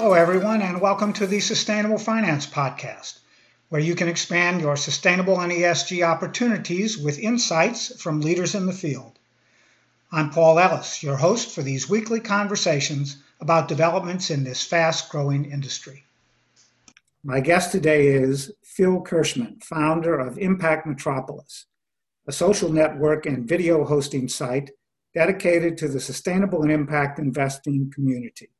Hello, everyone, and welcome to the Sustainable Finance Podcast, where you can expand your sustainable and ESG opportunities with insights from leaders in the field. I'm Paul Ellis, your host for these weekly conversations about developments in this fast growing industry. My guest today is Phil Kirshman, founder of Impact Metropolis, a social network and video hosting site dedicated to the sustainable and impact investing community.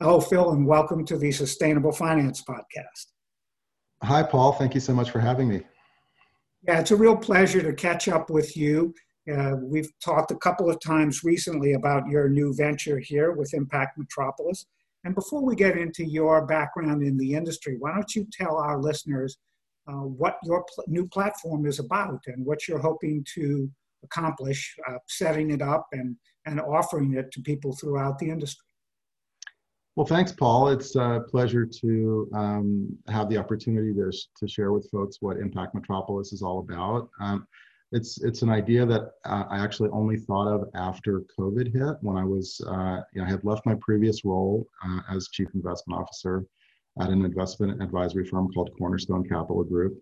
Hello, Phil, and welcome to the Sustainable Finance Podcast. Hi, Paul. Thank you so much for having me. Yeah, it's a real pleasure to catch up with you. Uh, we've talked a couple of times recently about your new venture here with Impact Metropolis. And before we get into your background in the industry, why don't you tell our listeners uh, what your pl- new platform is about and what you're hoping to accomplish uh, setting it up and, and offering it to people throughout the industry? Well, thanks, Paul. It's a pleasure to um, have the opportunity to, to share with folks what Impact Metropolis is all about. Um, it's it's an idea that uh, I actually only thought of after COVID hit. When I was, uh, you know, I had left my previous role uh, as chief investment officer at an investment advisory firm called Cornerstone Capital Group,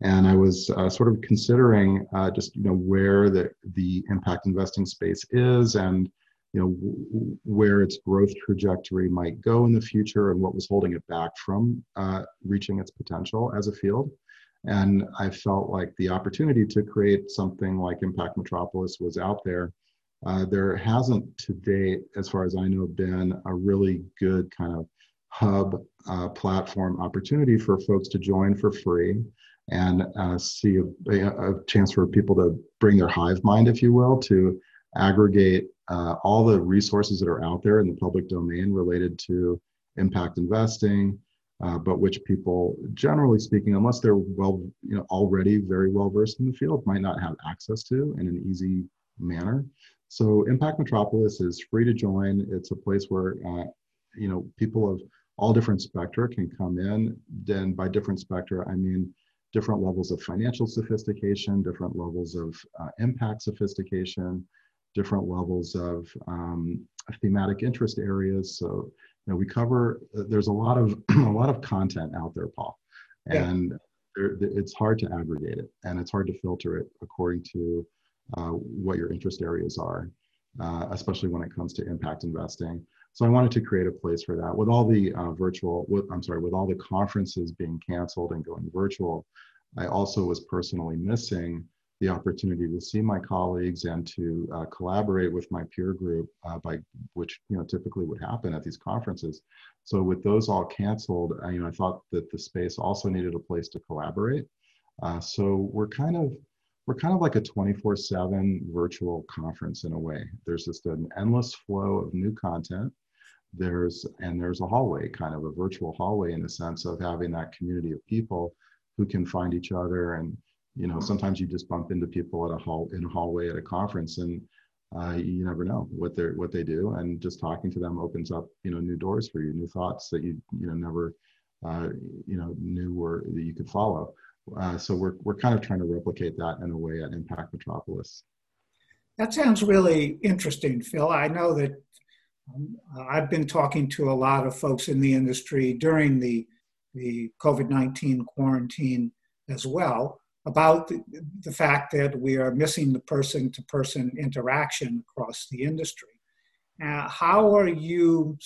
and I was uh, sort of considering uh, just you know where the the impact investing space is and you know where its growth trajectory might go in the future and what was holding it back from uh, reaching its potential as a field. And i felt like the opportunity to create something like impact metropolis was out there. Uh, there hasn't to date as far as i know been a really good kind of hub uh, platform opportunity for folks to join for free and uh, see a, a, chance for people to bring their hive mind if you will to aggregate uh, all the resources that are out there in the public domain related to impact investing, uh, but which people, generally speaking, unless they're well, you know, already very well versed in the field, might not have access to in an easy manner. So, Impact Metropolis is free to join. It's a place where, uh, you know, people of all different spectra can come in. Then, by different spectra, I mean different levels of financial sophistication, different levels of uh, impact sophistication, different levels of um, thematic interest areas. So you know, we cover. There's a lot of a lot of content out there, Paul, and yeah. it's hard to aggregate it, and it's hard to filter it according to uh, what your interest areas are, uh, especially when it comes to impact investing. So I wanted to create a place for that. With all the uh, virtual, with, I'm sorry, with all the conferences being canceled and going virtual, I also was personally missing the opportunity to see my colleagues and to uh, collaborate with my peer group, uh, by which you know typically would happen at these conferences. So with those all canceled, I, you know, I thought that the space also needed a place to collaborate. Uh, so we're kind of we're kind of like a 24/7 virtual conference in a way. There's just an endless flow of new content. There's and there's a hallway, kind of a virtual hallway in the sense of having that community of people who can find each other and you know sometimes you just bump into people at a hall in a hallway at a conference and uh, you never know what they're what they do. And just talking to them opens up you know new doors for you new thoughts that you you know never uh, you know knew were that you could follow. Uh, so we're, we're kind of trying to replicate that in a way at impact metropolis. That sounds really interesting phil. I know that um, i've been talking to a lot of folks in the industry during the the covid-19 quarantine as well about the, the fact that we are missing the person to person interaction across the industry. How are you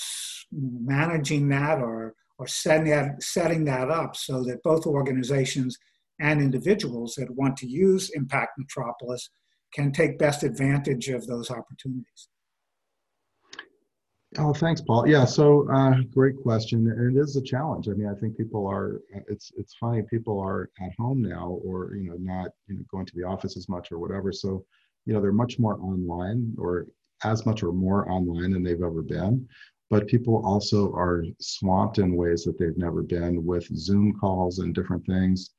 managing that or, or setting, that, setting that up so that both organizations and individuals that want to use Impact Metropolis can take best advantage of those opportunities? Oh, thanks, Paul. Yeah, so uh, great question, and it is a challenge. I mean, I think people are. It's it's funny. People are at home now, or you know, not you know going to the office as much or whatever. So, you know, they're much more online, or as much or more online than they've ever been. But people also are swamped in ways that they've never been with Zoom calls and different things.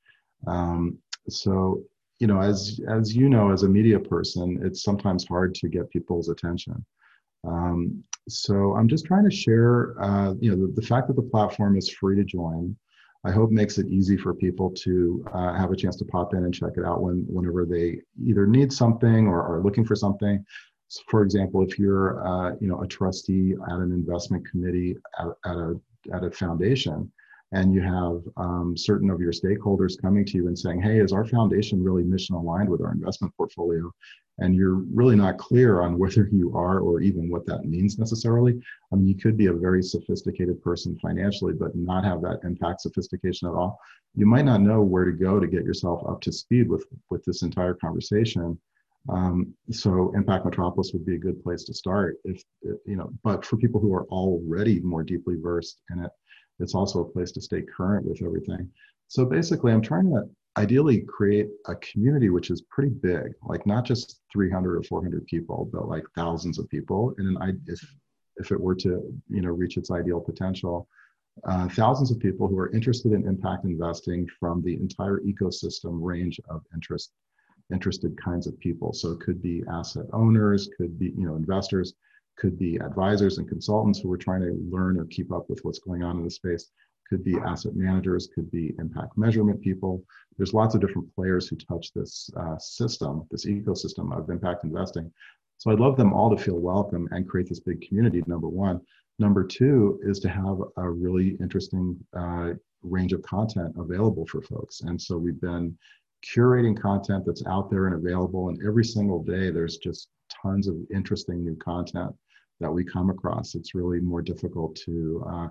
Um, so, you know, as as you know, as a media person, it's sometimes hard to get people's attention. Um, so I'm just trying to share, uh, you know, the, the, fact that the platform is free to join. I hope makes it easy for people to uh, have a chance to pop in and check it out when, whenever they either need something or are looking for something. So for example, if you're, uh, you know, a trustee at an investment committee at, at, a at a foundation and you have um, certain of your stakeholders coming to you and saying, hey, is our foundation really mission aligned with our investment portfolio? And you're really not clear on whether you are or even what that means necessarily. I mean, you could be a very sophisticated person financially, but not have that impact sophistication at all. You might not know where to go to get yourself up to speed with, with this entire conversation. Um, so Impact Metropolis would be a good place to start if, you know, but for people who are already more deeply versed in it, it's also a place to stay current with everything. So basically, I'm trying to ideally create a community which is pretty big, like not just 300 or 400 people, but like thousands of people. And then if if it were to you know reach its ideal potential, uh, thousands of people who are interested in impact investing from the entire ecosystem range of interest interested kinds of people. So it could be asset owners, could be you know investors, could be advisors and consultants who are trying to learn or keep up with what's going on in the space. Could be asset managers could be impact measurement people. There's lots of different players who touch this uh, system this ecosystem of impact investing. So i'd love them all to feel welcome and create this big community number one. Number two is to have a really interesting uh, range of content available for folks. And so we've been curating content that's out there and available and every single day there's just tons of interesting new content that we come across. It's really more difficult to uh,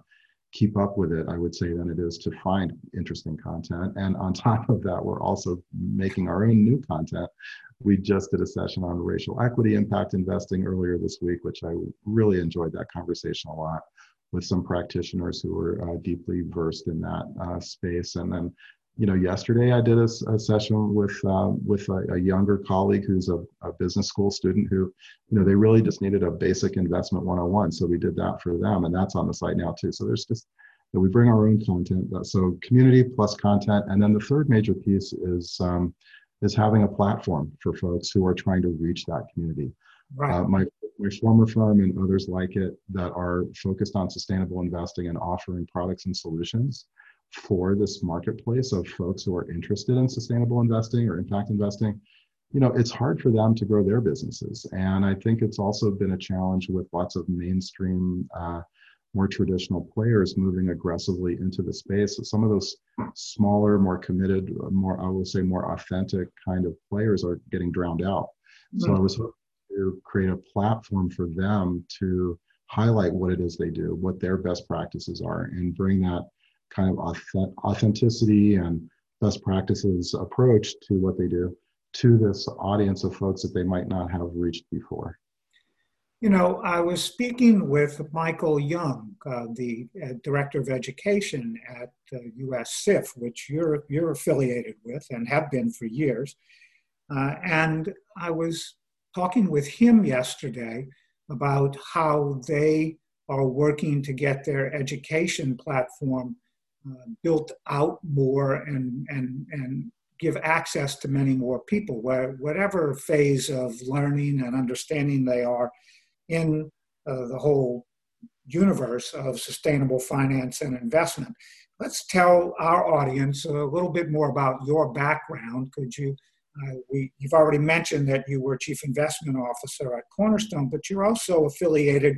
keep up with it, I would say, than it is to find interesting content. And on top of that, we're also making our own new content. We just did a session on racial equity impact investing earlier this week, which I really enjoyed that conversation a lot with some practitioners who were uh, deeply versed in that uh, space. And then you know, yesterday I did a, a session with uh, with a, a, younger colleague who's a, a, business school student who, you know, they really just needed a basic investment 101. So we did that for them, and that's on the site now too. So there's just that we bring our own content. So community plus content, and then the third major piece is um, is having a platform for folks who are trying to reach that community. Right. Uh, my my former firm and others like it that are focused on sustainable investing and offering products and solutions for this marketplace of folks who are interested in sustainable investing or impact investing you know it's hard for them to grow their businesses. And i think it's also been a challenge with lots of mainstream uh, more traditional players moving aggressively into the space. So some of those smaller more committed more i will say more authentic kind of players are getting drowned out. Mm-hmm. so i was hoping to create a platform for them to highlight what it is they do what their best practices are and bring that kind of authenticity and best practices approach to what they do to this audience of folks that they might not have reached before? You know, I was speaking with Michael Young, uh, the uh, director of education at uh, US SIF, which you're you're affiliated with and have been for years. Uh, and I was talking with him yesterday about how they are working to get their education platform uh, built out more and, and, and give access to many more people, where, whatever phase of learning and understanding they are in uh, the whole universe of sustainable finance and investment. Let's tell our audience a little bit more about your background. Could you? Uh, we, you've already mentioned that you were chief investment officer at Cornerstone, but you're also affiliated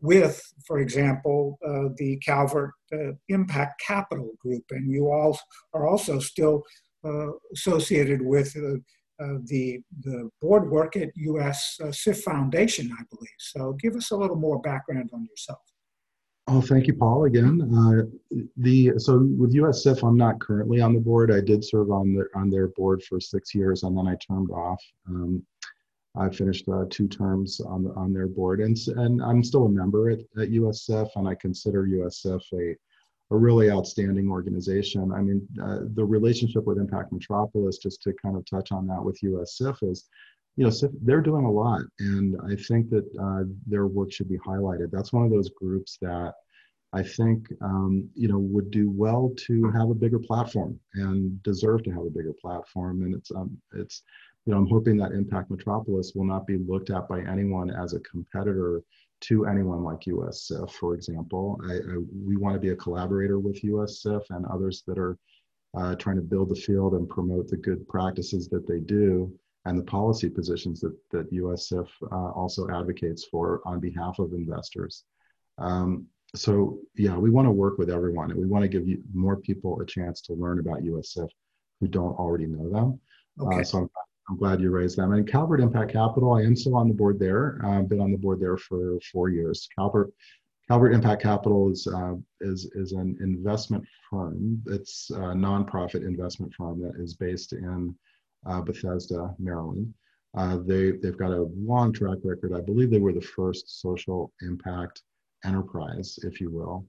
with, for example, uh, the Calvert uh, Impact Capital Group, and you all are also still uh, associated with uh, uh, the the board work at U.S. Uh, SIF Foundation, I believe. So, give us a little more background on yourself. Oh, thank you, Paul. Again, the so with US SIF, I'm not currently on the board. I did serve on their on their board for six years, and then I turned off. Um, I finished uh, two terms on on their board, and and I'm still a member at, at US SIF, and I consider USF a a really outstanding organization. I mean, uh, the relationship with Impact Metropolis, just to kind of touch on that with USF, is you know they're doing a lot, and I think that uh, their work should be highlighted. That's one of those groups that I think um, you know would do well to have a bigger platform and deserve to have a bigger platform. And it's um, it's you know, I'm hoping that Impact Metropolis will not be looked at by anyone as a competitor to anyone like US SIF, for example. I, I, we want to be a collaborator with US SIF and others that are uh, trying to build the field and promote the good practices that they do and the policy positions that, that US SIF uh, also advocates for on behalf of investors. Um, so yeah, we want to work with everyone, and we want to give you more people a chance to learn about USIF who don't already know them. Uh, okay. Uh, so I'm, I'm, glad you raised them. And Calvert Impact Capital, I am still on the board there. I've been on the board there for four years. Calvert Calvert Impact Capital is, uh, is, is an investment firm. It's a nonprofit investment firm that is based in uh, Bethesda, Maryland. Uh, they, they've got a long track record. I believe they were the first social impact enterprise, if you will,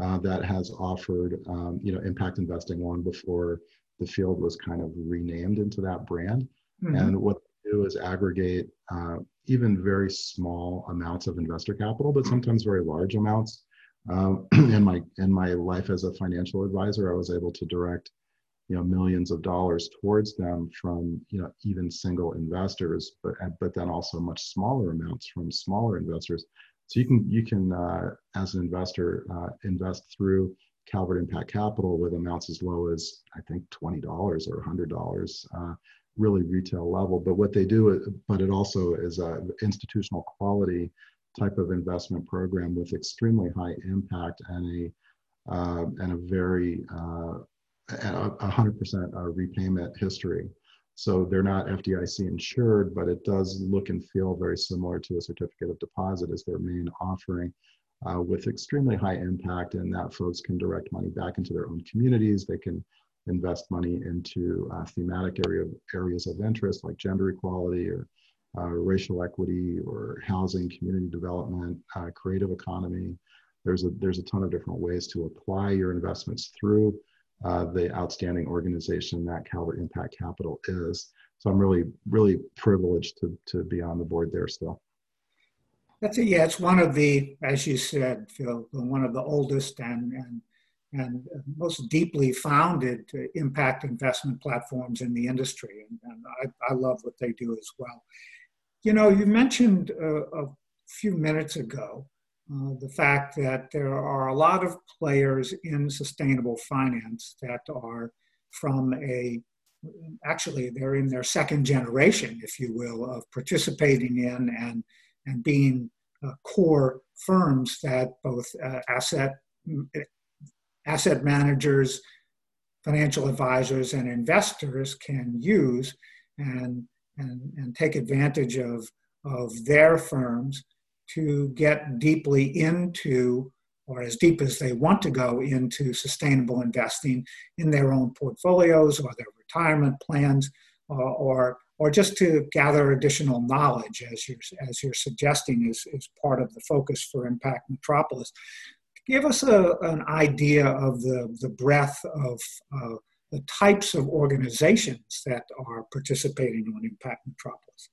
uh, that has offered um, you know, impact investing long before the field was kind of renamed into that brand. Mm-hmm. And what they do is aggregate uh, even very small amounts of investor capital, but sometimes very large amounts. Um, in my in my life as a financial advisor, I was able to direct, you know, millions of dollars towards them from you know even single investors, but but then also much smaller amounts from smaller investors. So you can you can uh, as an investor uh, invest through Calvert Impact Capital with amounts as low as I think twenty dollars or hundred dollars. Uh, really retail level. But what they do, but it also is a institutional quality type of investment program with extremely high impact and a uh, and a very uh, a hundred percent uh, repayment history. So they're not FDIC insured, but it does look and feel very similar to a certificate of deposit as their main offering. Uh, with extremely high impact, and that folks can direct money back into their own communities. They can invest money into uh, thematic area, areas of interest like gender equality or uh, racial equity or housing, community development, uh, creative economy. There's a, there's a ton of different ways to apply your investments through uh, the outstanding organization that Calvert Impact Capital is. So I'm really, really privileged to, to be on the board there still. That's it. Yeah, it's one of the, as you said, Phil, one of the oldest and, and and most deeply founded impact investment platforms in the industry. And, and I, I, love what they do as well. You know, you mentioned uh, a few minutes ago uh, the fact that there are a lot of players in sustainable finance that are from a actually they're in their second generation if you will of participating in and and being uh, core firms that both uh, asset asset managers, financial advisors, and investors can use and, and, and take advantage of, of their firms to get deeply into or as deep as they want to go into sustainable investing in their own portfolios or their retirement plans uh, or or just to gather additional knowledge as you're as you're suggesting is, is part of the focus for impact metropolis give us a, an idea of the, the breadth of uh, the types of organizations that are participating on Impact Metropolis.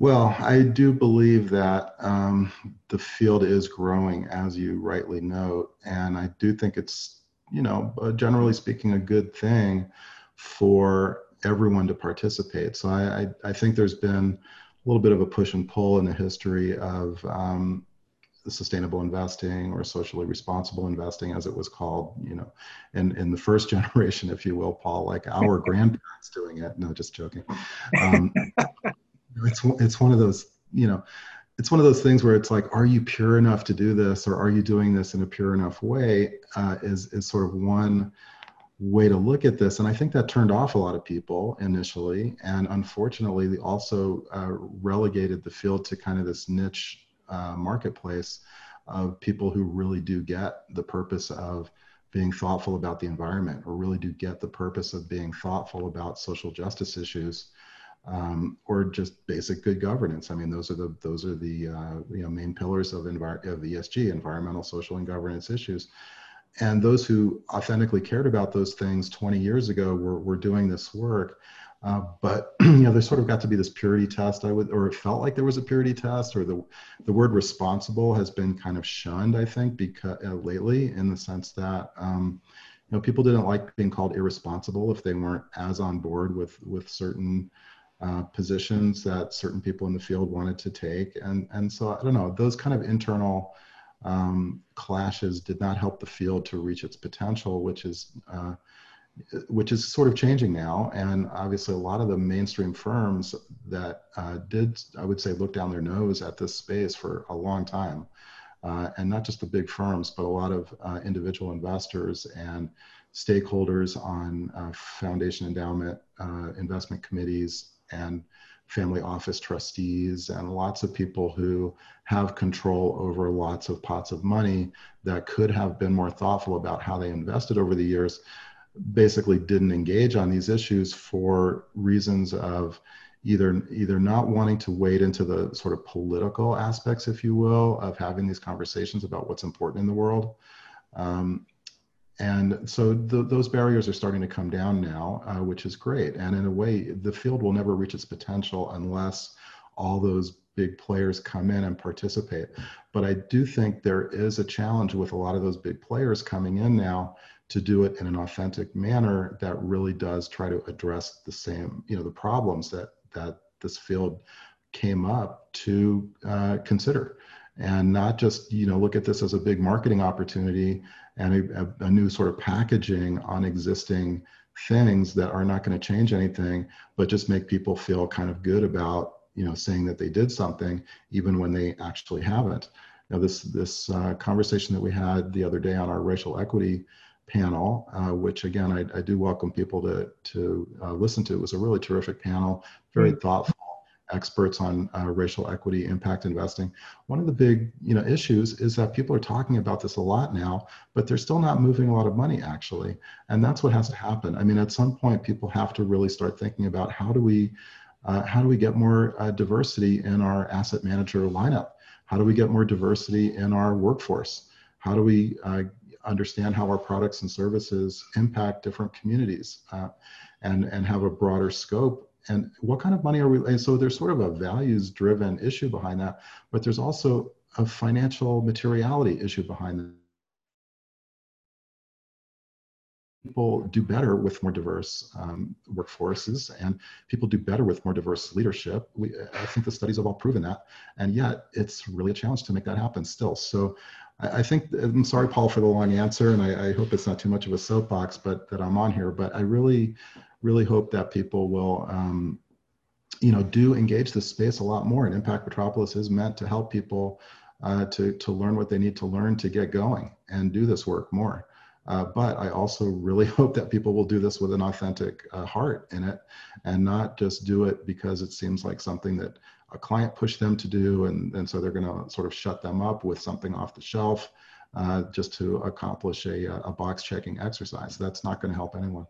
Well, I do believe that um, the field is growing, as you rightly note, and I do think it's, you know, uh, generally speaking, a good thing for everyone to participate. So I, I, I, think there's been a little bit of a push and pull in the history of um, sustainable investing or socially responsible investing as it was called you know in in the first generation if you will paul like our grandparents doing it. No just joking. Um, it's it's one of those you know it's one of those things where it's like are you pure enough to do this or are you doing this in a pure enough way uh, is is sort of one way to look at this. And i think that turned off a lot of people initially and unfortunately also uh, relegated the field to kind of this niche uh, marketplace of people who really do get the purpose of being thoughtful about the environment or really do get the purpose of being thoughtful about social justice issues um, or just basic good governance. I mean, those are the those are the uh, you know main pillars of envir- of ESG, environmental, social, and governance issues. And those who authentically cared about those things 20 years ago were, were doing this work. Uh, but you know, there sort of got to be this purity test. I would, or it felt like there was a purity test, or the the word responsible has been kind of shunned. I think because uh, lately, in the sense that um, you know people didn't like being called irresponsible if they weren't as on board with with certain uh, positions that certain people in the field wanted to take, and and so I don't know those kind of internal um, clashes did not help the field to reach its potential, which is uh, which is sort of changing now. And obviously, a lot of the mainstream firms that uh, did, I would say, look down their nose at this space for a long time. Uh, and not just the big firms, but a lot of uh, individual investors and stakeholders on uh, foundation endowment uh, investment committees and family office trustees and lots of people who have control over lots of pots of money that could have been more thoughtful about how they invested over the years basically didn't engage on these issues for reasons of either either not wanting to wade into the sort of political aspects if you will of having these conversations about what's important in the world um, and so the, those barriers are starting to come down now, uh, which is great. And in a way, the field will never reach its potential unless all those big players come in and participate. But I do think there is a challenge with a lot of those big players coming in now to do it in an authentic manner that really does try to address the same, you know, the problems that that this field came up to uh, consider. And not just you know look at this as a big marketing opportunity and a, a, new sort of packaging on existing things that are not going to change anything but just make people feel kind of good about you know saying that they did something even when they actually haven't. Now this this uh, conversation that we had the other day on our racial equity panel uh, which again I, I, do welcome people to to uh, listen to. It was a really terrific panel very mm-hmm. thoughtful experts on uh, racial equity impact investing. One of the big you know issues is that people are talking about this a lot now but they're still not moving a lot of money actually. And that's what has to happen. I mean at some point people have to really start thinking about how do we uh, how do we get more uh, diversity in our asset manager lineup? How do we get more diversity in our workforce? How do we uh, understand how our products and services impact different communities uh, and and have a broader scope. And what kind of money are we and so there's sort of a values driven issue behind that but there's also a financial materiality issue behind that. People do better with more diverse um, workforces and people do better with more diverse leadership. We, i think the studies have all proven that and yet it's really a challenge to make that happen still. So I, I think i'm sorry paul for the long answer and I, I hope it's not too much of a soapbox but that i'm on here but i really really hope that people will, um, you know, do engage this space a lot more. And Impact Metropolis is meant to help people uh, to, to learn what they need to learn to get going and do this work more. Uh, but I also really hope that people will do this with an authentic uh, heart in it and not just do it because it seems like something that a client pushed them to do. And, and so they're going to sort of shut them up with something off the shelf uh, just to accomplish a, a box checking exercise. That's not going to help anyone.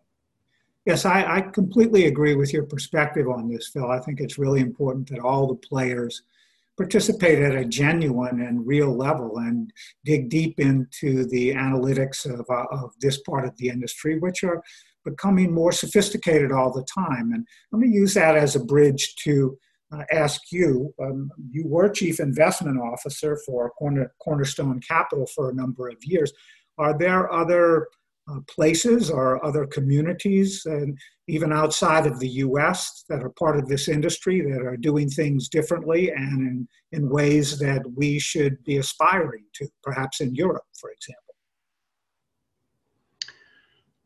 Yes, I, I, completely agree with your perspective on this, Phil. I think it's really important that all the players participate at a genuine and real level and dig deep into the analytics of, uh, of this part of the industry, which are becoming more sophisticated all the time. And let me use that as a bridge to uh, ask you. Um, you were chief investment officer for Corner, Cornerstone Capital for a number of years. Are there other uh, places or other communities, and even outside of the US, that are part of this industry that are doing things differently and in, in ways that we should be aspiring to, perhaps in Europe, for example.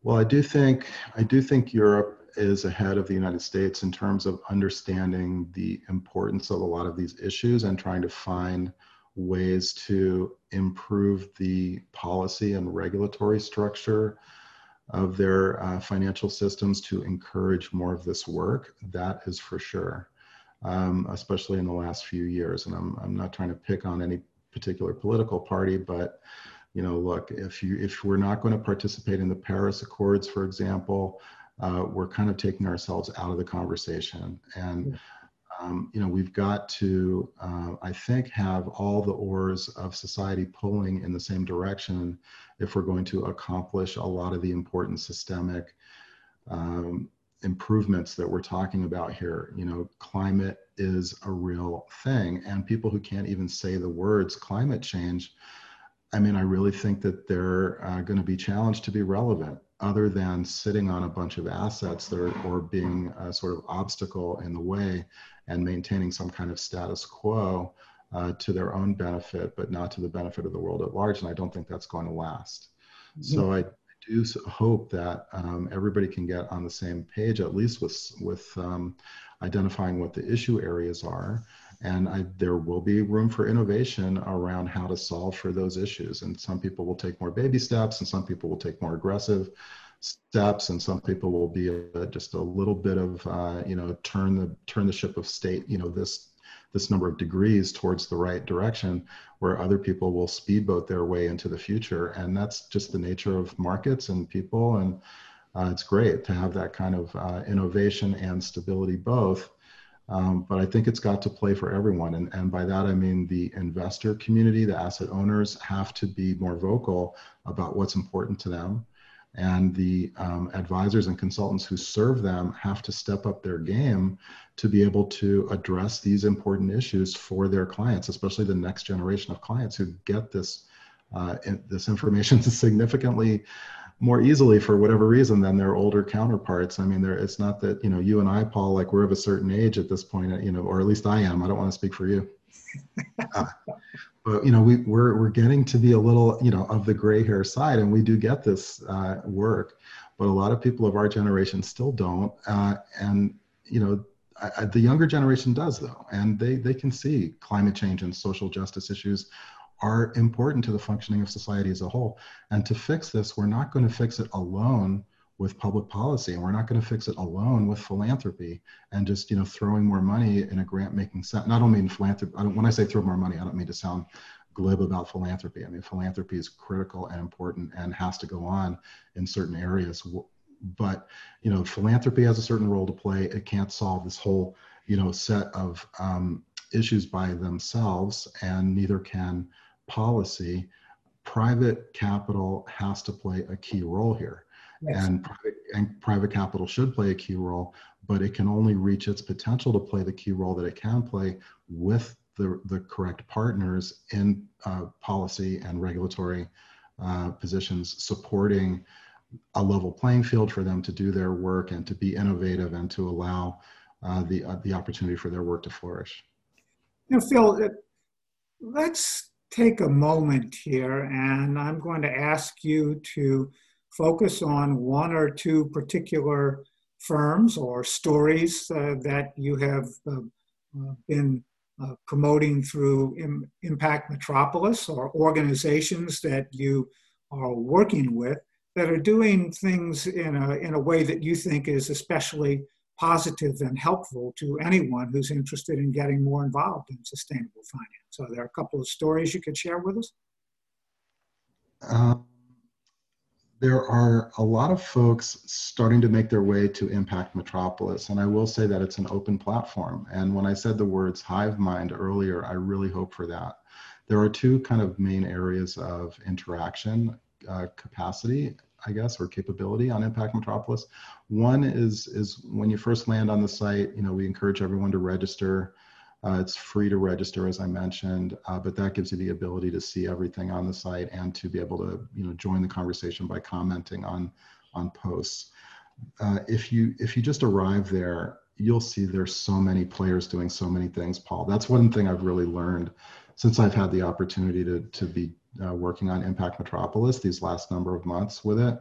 Well, I do think I do think Europe is ahead of the United States in terms of understanding the importance of a lot of these issues and trying to find ways to improve the policy and regulatory structure of their uh, financial systems to encourage more of this work. That is for sure, um, especially in the last few years. And I'm, I'm not trying to pick on any particular political party, but you know, look, if you if we're not going to participate in the Paris Accords, for example, uh, we're kind of taking ourselves out of the conversation. And um, you know, we've got to, uh, I think, have all the oars of society pulling in the same direction if we're going to accomplish a lot of the important systemic um, improvements that we're talking about here. You know, climate is a real thing, and people who can't even say the words climate change, I mean, I really think that they're uh, going to be challenged to be relevant other than sitting on a bunch of assets that are, or being a sort of obstacle in the way and maintaining some kind of status quo uh, to their own benefit, but not to the benefit of the world at large. And I don't think that's going to last. Mm-hmm. So I do hope that um, everybody can get on the same page, at least with with um, identifying what the issue areas are. And I, there will be room for innovation around how to solve for those issues. And some people will take more baby steps, and some people will take more aggressive steps, and some people will be a, just a little bit of uh, you know turn the turn the ship of state. You know this this number of degrees towards the right direction where other people will speedboat their way into the future and that's just the nature of markets and people and uh, it's great to have that kind of uh, innovation and stability both um, but i think it's got to play for everyone. And, and by that i mean the investor community the asset owners have to be more vocal about what's important to them. And the um, advisors and consultants who serve them have to step up their game to be able to address these important issues for their clients, especially the next generation of clients who get this uh, this information significantly more easily for whatever reason than their older counterparts. I mean, there it's not that you know you and I, Paul, like we're of a certain age at this point, you know, or at least I am. I don't want to speak for you. Uh, but you know we, we're we're getting to be a little you know of the gray hair side and we do get this uh, work but a lot of people of our generation still don't uh, and you know I, I, the younger generation does though and they they can see climate change and social justice issues are important to the functioning of society as a whole. And to fix this we're not going to fix it alone with public policy and we're not going to fix it alone with philanthropy and just you know throwing more money in a grant making sense not only in philanthropy I when i say throw more money i don't mean to sound glib about philanthropy. I mean philanthropy is critical and important and has to go on in certain areas. But you know philanthropy has a certain role to play. It can't solve this whole you know set of um, issues by themselves and neither can policy private capital has to play a key role here Yes. And, private, and private capital should play a key role, but it can only reach its potential to play the key role that it can play with the, the correct partners in uh, policy and regulatory uh, positions supporting a level playing field for them to do their work and to be innovative and to allow uh, the, uh, the opportunity for their work to flourish. You know, Phil, let's take a moment here and I'm going to ask you to focus on one or two particular firms or stories uh, that you have uh, uh been uh, promoting through Im- Impact Metropolis or organizations that you are working with that are doing things in a, in a way that you think is especially positive and helpful to anyone who's interested in getting more involved in sustainable finance. So there are a couple of stories you could share with us. Um, there are a lot of folks starting to make their way to Impact Metropolis. And I will say that it's an open platform. And when I said the words hive mind earlier, I really hope for that. There are two kind of main areas of interaction uh, capacity, I guess, or capability on Impact Metropolis. One is, is when you first land on the site, you know, we encourage everyone to register uh, it's free to register, as I mentioned, uh, but that gives you the ability to see everything on the site and to be able to, you know, join the conversation by commenting on on posts. Uh, if you if you just arrive there, you'll see there's so many players doing so many things. Paul, that's one thing I've really learned since I've had the opportunity to to be uh, working on Impact Metropolis these last number of months with it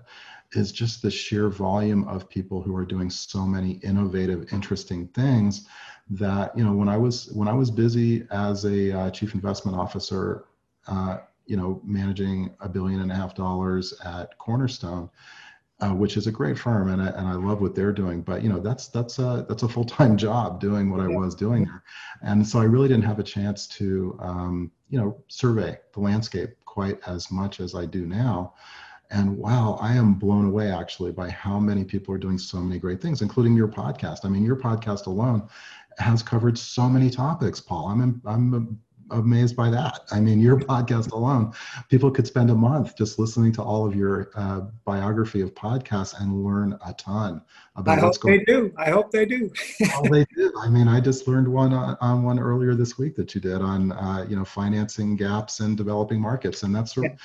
is just the sheer volume of people who are doing so many innovative, interesting things that you know when I was when I was busy as a uh, chief investment officer, uh, you know managing a billion and a half dollars at Cornerstone. Uh, which is a great firm and I, and I love what they're doing but you know that's that's a that's a full-time job doing what I was doing there and so I really didn't have a chance to um, you know survey the landscape quite as much as I do now and wow, I am blown away actually by how many people are doing so many great things, including your podcast. I mean, your podcast alone has covered so many topics, Paul. I'm I'm amazed by that. I mean, your podcast alone, people could spend a month just listening to all of your uh, biography of podcasts and learn a ton about I what's going. They do. I hope they do. oh, they do. I mean, I just learned one on, on one earlier this week that you did on uh, you know financing gaps in developing markets, and that's. Yeah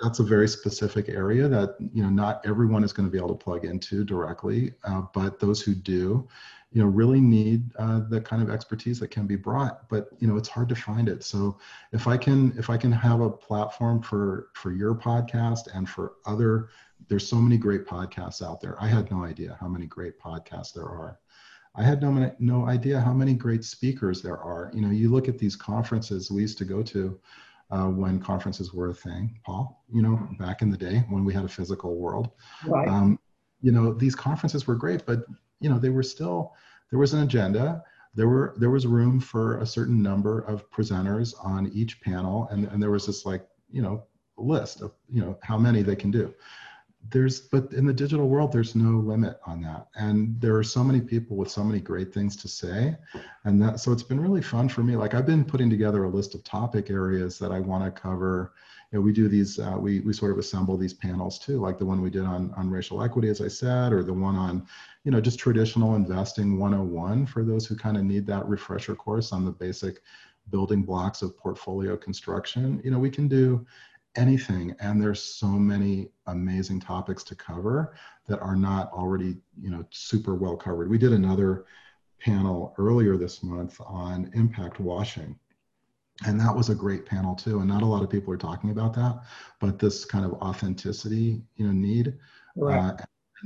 that's a very specific area that you know not everyone is going to be able to plug into directly, uh, but those who do, you know, really need uh, the kind of expertise that can be brought. But you know, it's hard to find it. So if I can if I can have a platform for for your podcast and for other, there's so many great podcasts out there. I had no idea how many great podcasts there are. I had no no idea how many great speakers there are. You know, you look at these conferences we used to go to uh, when conferences were a thing, Paul, you know, back in the day when we had a physical world. Right. Um, you know, these conferences were great, but, you know, they were still, there was an agenda. There were there was room for a certain number of presenters on each panel, and, and there was this like you know list of you know how many they can do there's but in the digital world there's no limit on that. And there are so many people with so many great things to say. And that so it's been really fun for me. Like i've been putting together a list of topic areas that i want to cover. You know we do these uh, we we sort of assemble these panels too like the one we did on on racial equity as i said or the one on you know just traditional investing 101 for those who kind of need that refresher course on the basic building blocks of portfolio construction. You know we can do anything and there's so many amazing topics to cover that are not already you know super well covered we did another panel earlier this month on impact washing and that was a great panel too and not a lot of people are talking about that but this kind of authenticity you know need right. uh,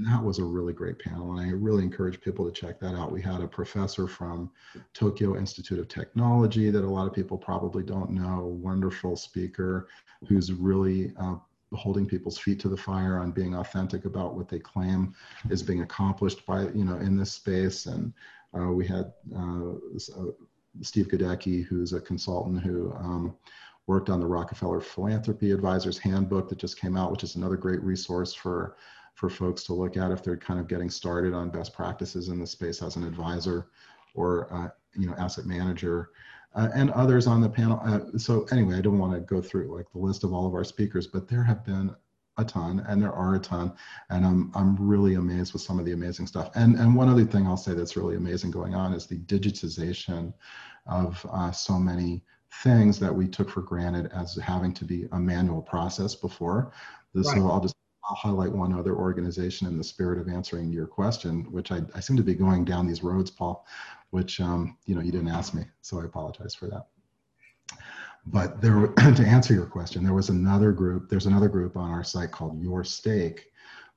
and that was a really great panel. And I really encourage people to check that out. We had a professor from Tokyo Institute of Technology that a lot of people probably don't know, wonderful speaker who's really uh, holding people's feet to the fire on being authentic about what they claim is being accomplished by, you know, in this space. And uh, we had uh, uh Steve Godeke, who's a consultant who um, worked on the Rockefeller Philanthropy Advisors Handbook that just came out, which is another great resource for for folks to look at if they're kind of getting started on best practices in the space as an advisor or uh, you know asset manager uh, and others on the panel. Uh, so anyway, I don't want to go through like the list of all of our speakers, but there have been a ton and there are a ton and I'm, I'm really amazed with some of the amazing stuff. And, and one other thing I'll say that's really amazing going on is the digitization of uh, so many things that we took for granted as having to be a manual process before. Right. So I'll just I'll highlight one other organization in the spirit of answering your question, which I, I seem to be going down these roads, Paul, which um, you know you didn't ask me, so I apologize for that. But there, to answer your question, there was another group. There's another group on our site called YourStake,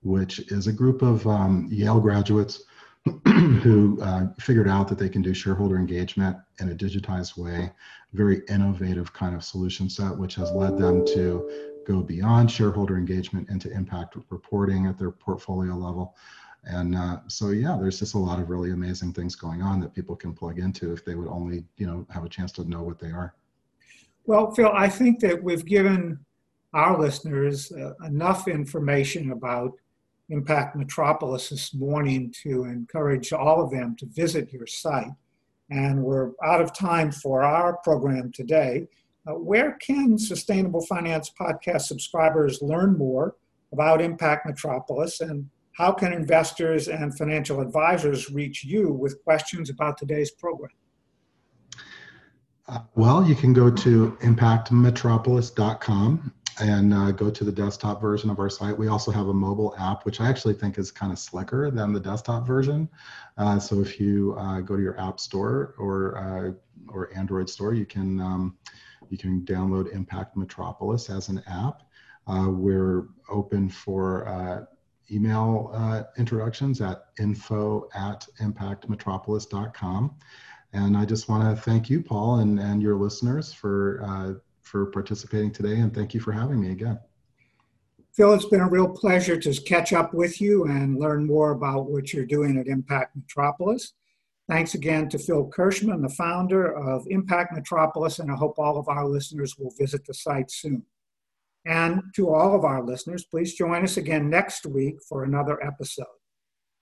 which is a group of um, Yale graduates who uh, figured out that they can do shareholder engagement in a digitized way, very innovative kind of solution set, which has led them to go beyond shareholder engagement into impact reporting at their portfolio level. And uh, so, yeah, there's just a lot of really amazing things going on that people can plug into if they would only, you know, have a chance to know what they are. Well, Phil, I think that we've given our listeners uh, enough information about Impact Metropolis this morning to encourage all of them to visit your site. And we're out of time for our program today. Uh, where can Sustainable Finance Podcast subscribers learn more about Impact Metropolis and how can investors and financial advisors reach you with questions about today's program? Uh, well, you can go to impactmetropolis.com and uh, go to the desktop version of our site. We also have a mobile app, which I actually think is kind of slicker than the desktop version. Uh, so if you uh, go to your app store or uh, or Android store, you can um, you can download Impact Metropolis as an app. Uh, we're open for uh, email uh, introductions at info at impactmetropolis.com. And I just want to thank you, Paul, and, and your listeners for, uh, for participating today. And thank you for having me again. Phil, it's been a real pleasure to catch up with you and learn more about what you're doing at Impact Metropolis. Thanks again to Phil Kirshman, the founder of Impact Metropolis, and I hope all of our listeners will visit the site soon. And to all of our listeners, please join us again next week for another episode.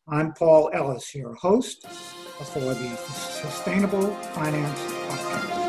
I'm Paul Ellis, your host for the Sustainable Finance Podcast.